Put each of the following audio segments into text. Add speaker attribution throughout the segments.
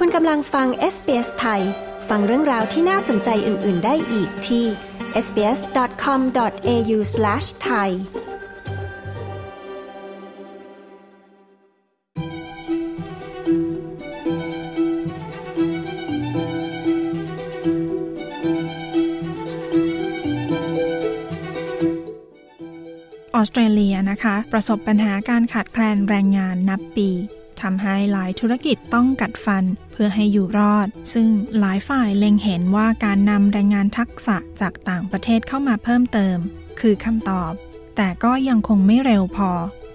Speaker 1: คุณกำลังฟัง SBS ไทย ฟังเรื่องราวที่น่าสนใจอื่น ๆ ได้อีกที่ sbs.com.au/thai
Speaker 2: ออสเตรเลียนะคะ ประสบปัญหาการขาดแคลนแรงงานนับปีำให้หลายธุรกิจต้องกัดฟันเพื่อให้อยู่รอด ซึ่งหลายฝ่ายเล็งเห็นว่าการนำแรงงานทักษะจากต่างประเทศเข้ามาเพิ่มเติม คือคำตอบ แต่ก็ยังคงไม่เร็วพอ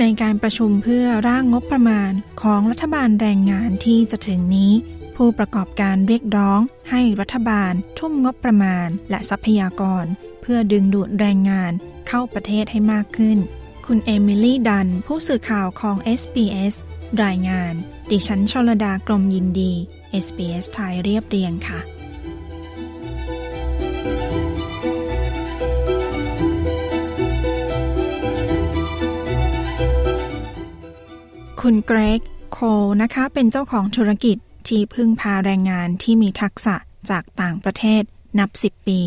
Speaker 2: ในการประชุมเพื่อร่างงบประมาณของรัฐบาลแรงงานที่จะถึงนี้ ผู้ประกอบการเรียกร้อง ให้รัฐบาล ทุ่มงบประมาณ และทรัพยากร เพื่อดึงดูดแรงงานเข้าประเทศให้มากขึ้นคุณเอมิลี่ดัน ผู้สื่อข่าวของ SBS รายงาน ดิฉันชลดากรมยินดี SBS ไทยเรียบเรียงค่ะ คุณเกรกโคนะคะ เป็นเจ้าของธุรกิจที่พึ่งพาแรงงานที่มีทักษะจากต่างประเทศนับ 10 ปี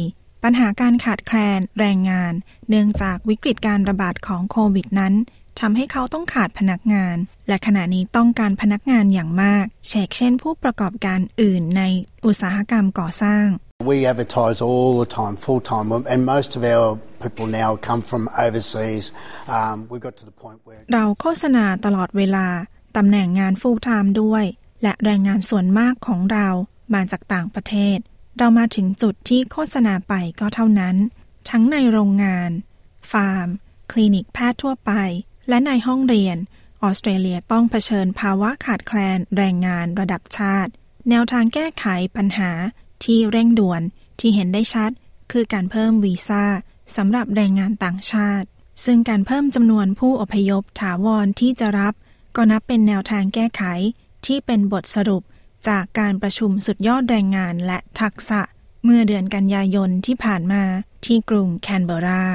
Speaker 2: ปัญหาการขาดแคลนแรงงาน เนื่องจากวิกฤตการระบาดของโควิดนั้น ทำให้เขาต้องขาดพนักงาน และขณะนี้ต้องการพนักงานอย่างมากเช่นเช่นผู้ประกอบการอื่นในอุตสาหกรรมก่อสร้าง
Speaker 3: We advertise all the time, full time, and most of our people now come from overseas. Um, we got to the point where
Speaker 2: เราโฆษณาตลอดเวลาตำแหน่งงาน full time ด้วย และแรงงานส่วนมากของเรามาจากต่างประเทศ เรามาถึงจุดที่โฆษณาไปก็เท่านั้น ทั้งในโรงงาน ฟาร์ม คลินิกแพทย์ทั่วไป และในห้องเรียน ออสเตรเลียต้องเผชิญภาวะขาดแคลนแรงงานระดับชาติ แนวทางแก้ไขปัญหาที่เร่งด่วนที่เห็นได้ชัด คือการเพิ่มวีซ่าสำหรับแรงงานต่างชาติ ซึ่งการเพิ่มจำนวนผู้อพยพถาวรที่จะรับ ก็นับเป็นแนวทางแก้ไขที่เป็นบทสรุปจากการประชุมสุดยอดแรงงานและทักษะ เมื่อเดือนกันยายนที่ผ่านมาที่กรุงแคนเบรา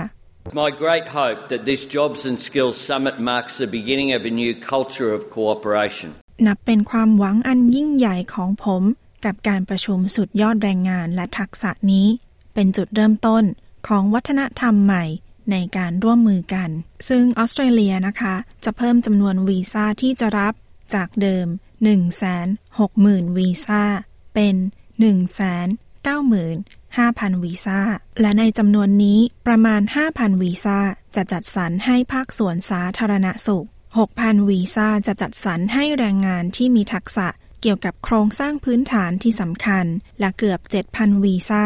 Speaker 4: My great hope that this Jobs and Skills Summit marks the beginning of a new culture of cooperation.
Speaker 2: นับเป็นความหวังอันยิ่งใหญ่ของผมกับการประชุมสุดยอดแรงงานและทักษะนี้ เป็นจุดเริ่มต้นของวัฒนธรรมใหม่ในการร่วมมือกัน ซึ่งออสเตรเลียนะคะ จะเพิ่มจำนวนวีซ่าที่จะรับจากเดิม 160,000 วีซ่า เป็น 190,000 5,000 วีซ่า และในจำนวนนี้ประมาณ 5,000 วีซ่าจะจัดสรรให้ภาคส่วนสาธารณสุข 6,000 วีซ่าจะจัดสรรให้แรงงานที่มีทักษะเกี่ยวกับโครงสร้างพื้นฐานที่สำคัญ และเกือบ 7,000 วีซ่า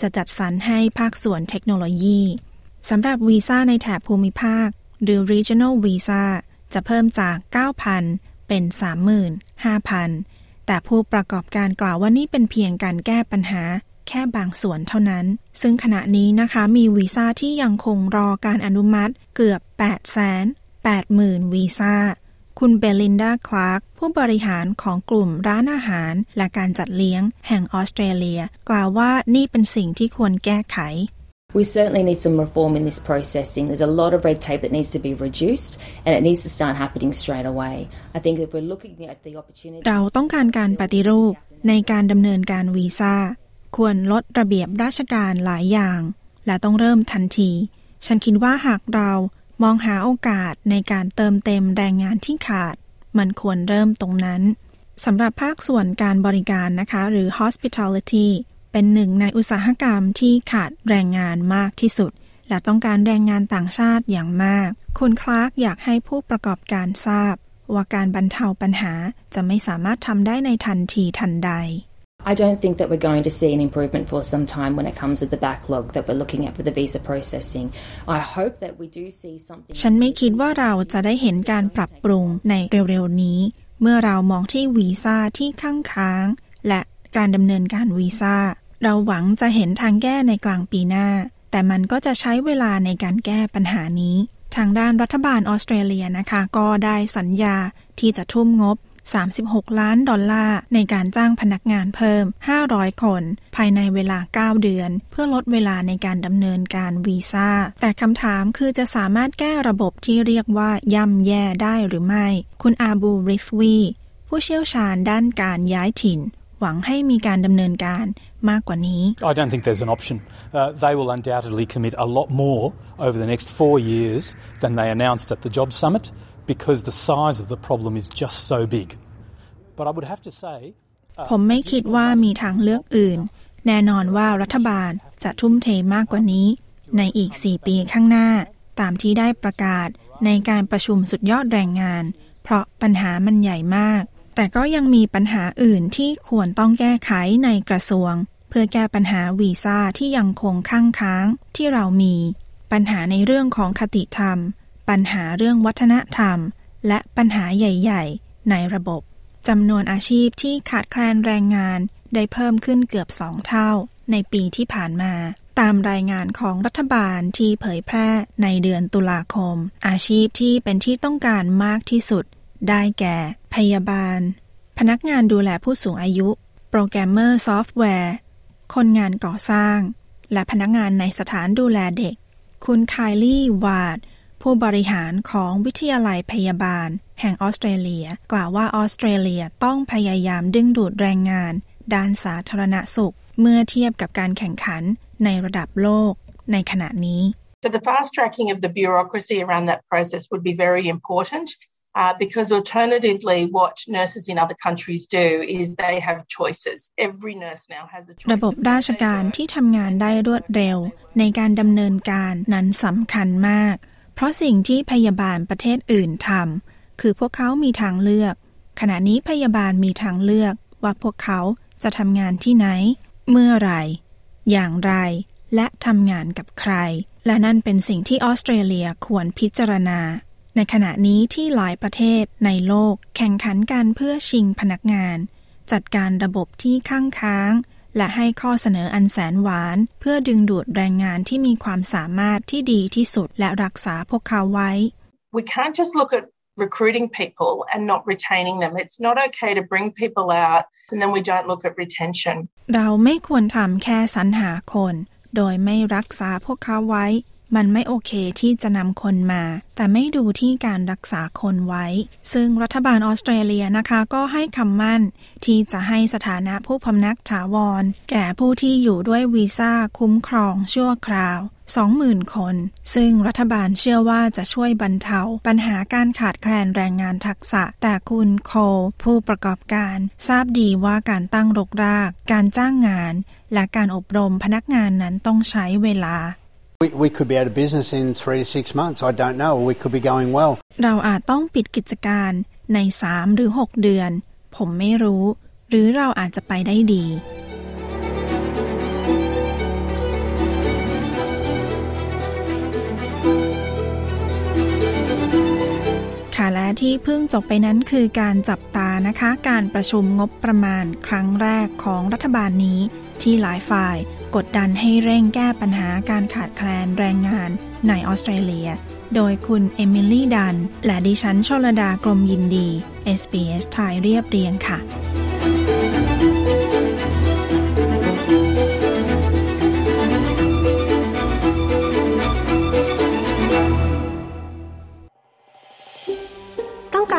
Speaker 2: จะจัดสรรให้ภาคส่วนเทคโนโลยีสำหรับวีซ่าในแถบภูมิภาค หรือ regional visa จะเพิ่มจาก 9,000 เป็น 35,000 แต่ผู้ประกอบการกล่าวว่านี่เป็นเพียงการแก้ปัญหา แค่บางส่วนเท่านั้น ซึ่งขณะนี้นะคะมีวีซ่าที่ยังคงรอการอนุมัติเกือบ8 8 0 0 0 0 วีซ่า คุณเบลินดา คลาร์ก ผู้บริหารของกลุ่มร้านอาหารและการจัดเลี้ยงแห่งออสเตรเลีย กล่าวว่านี่เป็นสิ่งที่ควรแก้ไข
Speaker 5: We certainly need some reform in this processing. There's a lot of red tape that needs to be reduced and it needs to start happening straight away. I think if we're looking at the opportunity
Speaker 2: เราต้องการการปฏิรูปในการดำเนินการวีซ่า ควรลดระเบียบราชการหลายอย่าง และต้องเริ่มทันที ฉันคิดว่าหากเรามองหาโอกาสในการเติมเต็มแรงงานที่ขาด มันควรเริ่มตรงนั้นสำหรับภาคส่วนการบริการนะคะ หรือ hospitality เป็นหนึ่งในอุตสาหกรรมที่ขาดแรงงานมากที่สุด และต้องการแรงงานต่างชาติอย่างมาก คุณคลาร์กอยากให้ผู้ประกอบการทราบ ว่าการบรรเทาปัญหาจะไม่สามารถทำได้ในทันทีทันใด
Speaker 5: I don't think that we're going to see an improvement for some time when it comes to the backlog that we're looking at for the visa processing. I hope that we do see something.
Speaker 2: ฉันไม่คิดว่าเราจะได้เห็นการปรับปรุงในเร็วๆนี้ เมื่อเรามองที่วีซ่าที่ข้างค้าง และการดำเนินการวีซ่า เราหวังจะเห็นทางแก้ในกลางปีหน้า แต่มันก็จะใช้เวลาในการแก้ปัญหานี้ ทางด้านรัฐบาลออสเตรเลียนะคะ ก็ได้สัญญาที่จะทุ่มงบ 36 ล้านดอลลาร์ในการจ้างพนักงานเพิ่ม 500 คน ภายในเวลา 9 เดือน เพื่อลดเวลาในการดำเนินการวีซ่า แต่คำถามคือจะสามารถแก้ระบบที่เรียกว่าย่ำแย่ได้หรือไม่ คุณอาบูริสวีผู้เชี่ยวชาญด้านการย้ายถิ่น หวังให้มีการดำเนินการมากกว่านี้
Speaker 6: I don't think there's an option. Uh, they will undoubtedly commit a lot more over the next four years than they announced at the Job Summit because the size of the problem is just so big. But I would have to say
Speaker 2: ผมไม่คิดว่ามีทางเลือกอื่น แน่นอนว่ารัฐบาลจะทุ่มเทมากกว่านี้ ในอีก 4 ปีข้างหน้า ตามที่ได้ประกาศในการประชุมสุดยอดแรงงาน เพราะปัญหามันใหญ่มาก แต่ก็ยังมีปัญหาอื่นที่ควรต้องแก้ไขในกระทรวง เพื่อแก้ปัญหาวีซ่าที่ยังคงค้างค้างที่เรามี ปัญหาในเรื่องของคติธรรม ปัญหาเรื่องวัฒนธรรม และปัญหาใหญ่ ๆ ในระบบจำนวนอาชีพที่ขาดแคลนแรงงานได้เพิ่มขึ้นเกือบสองเท่า ในปีที่ผ่านมา ตามรายงานของรัฐบาลที่เผยแพร่ในเดือนตุลาคม อาชีพที่เป็นที่ต้องการมากที่สุด ได้แก่ พยาบาล พนักงานดูแลผู้สูงอายุ โปรแกรมเมอร์ซอฟต์แวร์ คนงานก่อสร้าง และพนักงานในสถานดูแลเด็ก คุณไคลี่วาด ผู้บริหารของวิทยาลัยพยาบาล แห่งออสเตรเลีย กล่าวว่าออสเตรเลียต้องพยายามดึงดูดแรงงาน ด้านสาธารณสุข เมื่อเทียบกับการแข่งขันในระดับโลก ในขณะนี้
Speaker 7: So the fast tracking of the bureaucracy around that process would be very important. Uh, because alternatively, what nurses in other countries do is they have choices. Every nurse now has a choice.
Speaker 2: ระบบราชการที่ทำงานได้รวดเร็ว ในการดำเนินการนั้นสำคัญมาก เพราะสิ่งที่พยาบาลประเทศอื่นทำคือพวกเขามีทางเลือก ขณะนี้พยาบาลมีทางเลือกว่าพวกเขาจะทำงานที่ไหน เมื่อไรอย่างไร และทำงานกับใคร และนั่นเป็นสิ่งที่ออสเตรเลียควรพิจารณา ในขณะนี้ที่หลายประเทศในโลกแข่งขันกันเพื่อชิงพนักงาน จัดการระบบที่ข้างค้าง และให้ข้อเสนออันแสนหวาน เพื่อดึงดูดแรงงานที่มีความสามารถที่ดีที่สุดและรักษาพวกเขาไว้
Speaker 7: We can't just look at recruiting people and not retaining them. It's not okay to bring people out and then we don't look at retention.
Speaker 2: เราไม่ควรทำแค่สรรหาคน โดยไม่รักษาพวกเขาไว้ มันไม่โอเคที่จะนำคนมา แต่ไม่ดูที่การรักษาคนไว้ ซึ่งรัฐบาลออสเตรเลียนะคะก็ให้คำมั่น ที่จะให้สถานะผู้พำนักถาวร แก่ผู้ที่อยู่ด้วยวีซ่าคุ้มครองชั่วคราว 20,000 คน ซึ่งรัฐบาลเชื่อว่าจะช่วยบรรเทา ปัญหาการขาดแคลนแรงงานทักษะ แต่คุณโค ผู้ประกอบการ ทราบดีว่าการตั้งรกราก การจ้างงาน และการอบรมพนักงานนั้นต้องใช้เวลา
Speaker 3: We, we could be out of business in three to six months. I don't know. We could be going well.
Speaker 2: เราอาจต้องปิดกิจการใน 3 หรือ 6 เดือน ผมไม่รู้ หรือเราอาจจะไปได้ดี ค่ะและที่เพิ่งจบไปนั้นคือการจับตานะคะ การประชุมงบประมาณครั้งแรกของรัฐบาลนี้ที่หลายฝ่าย กดดันให้เร่งแก้ปัญหาการขาดแคลนแรงงานในออสเตรเลีย โดยคุณเอมิลี่ดัน และดิฉันชลดากรมยินดี SBS ไทยเรียบเรียงค่ะ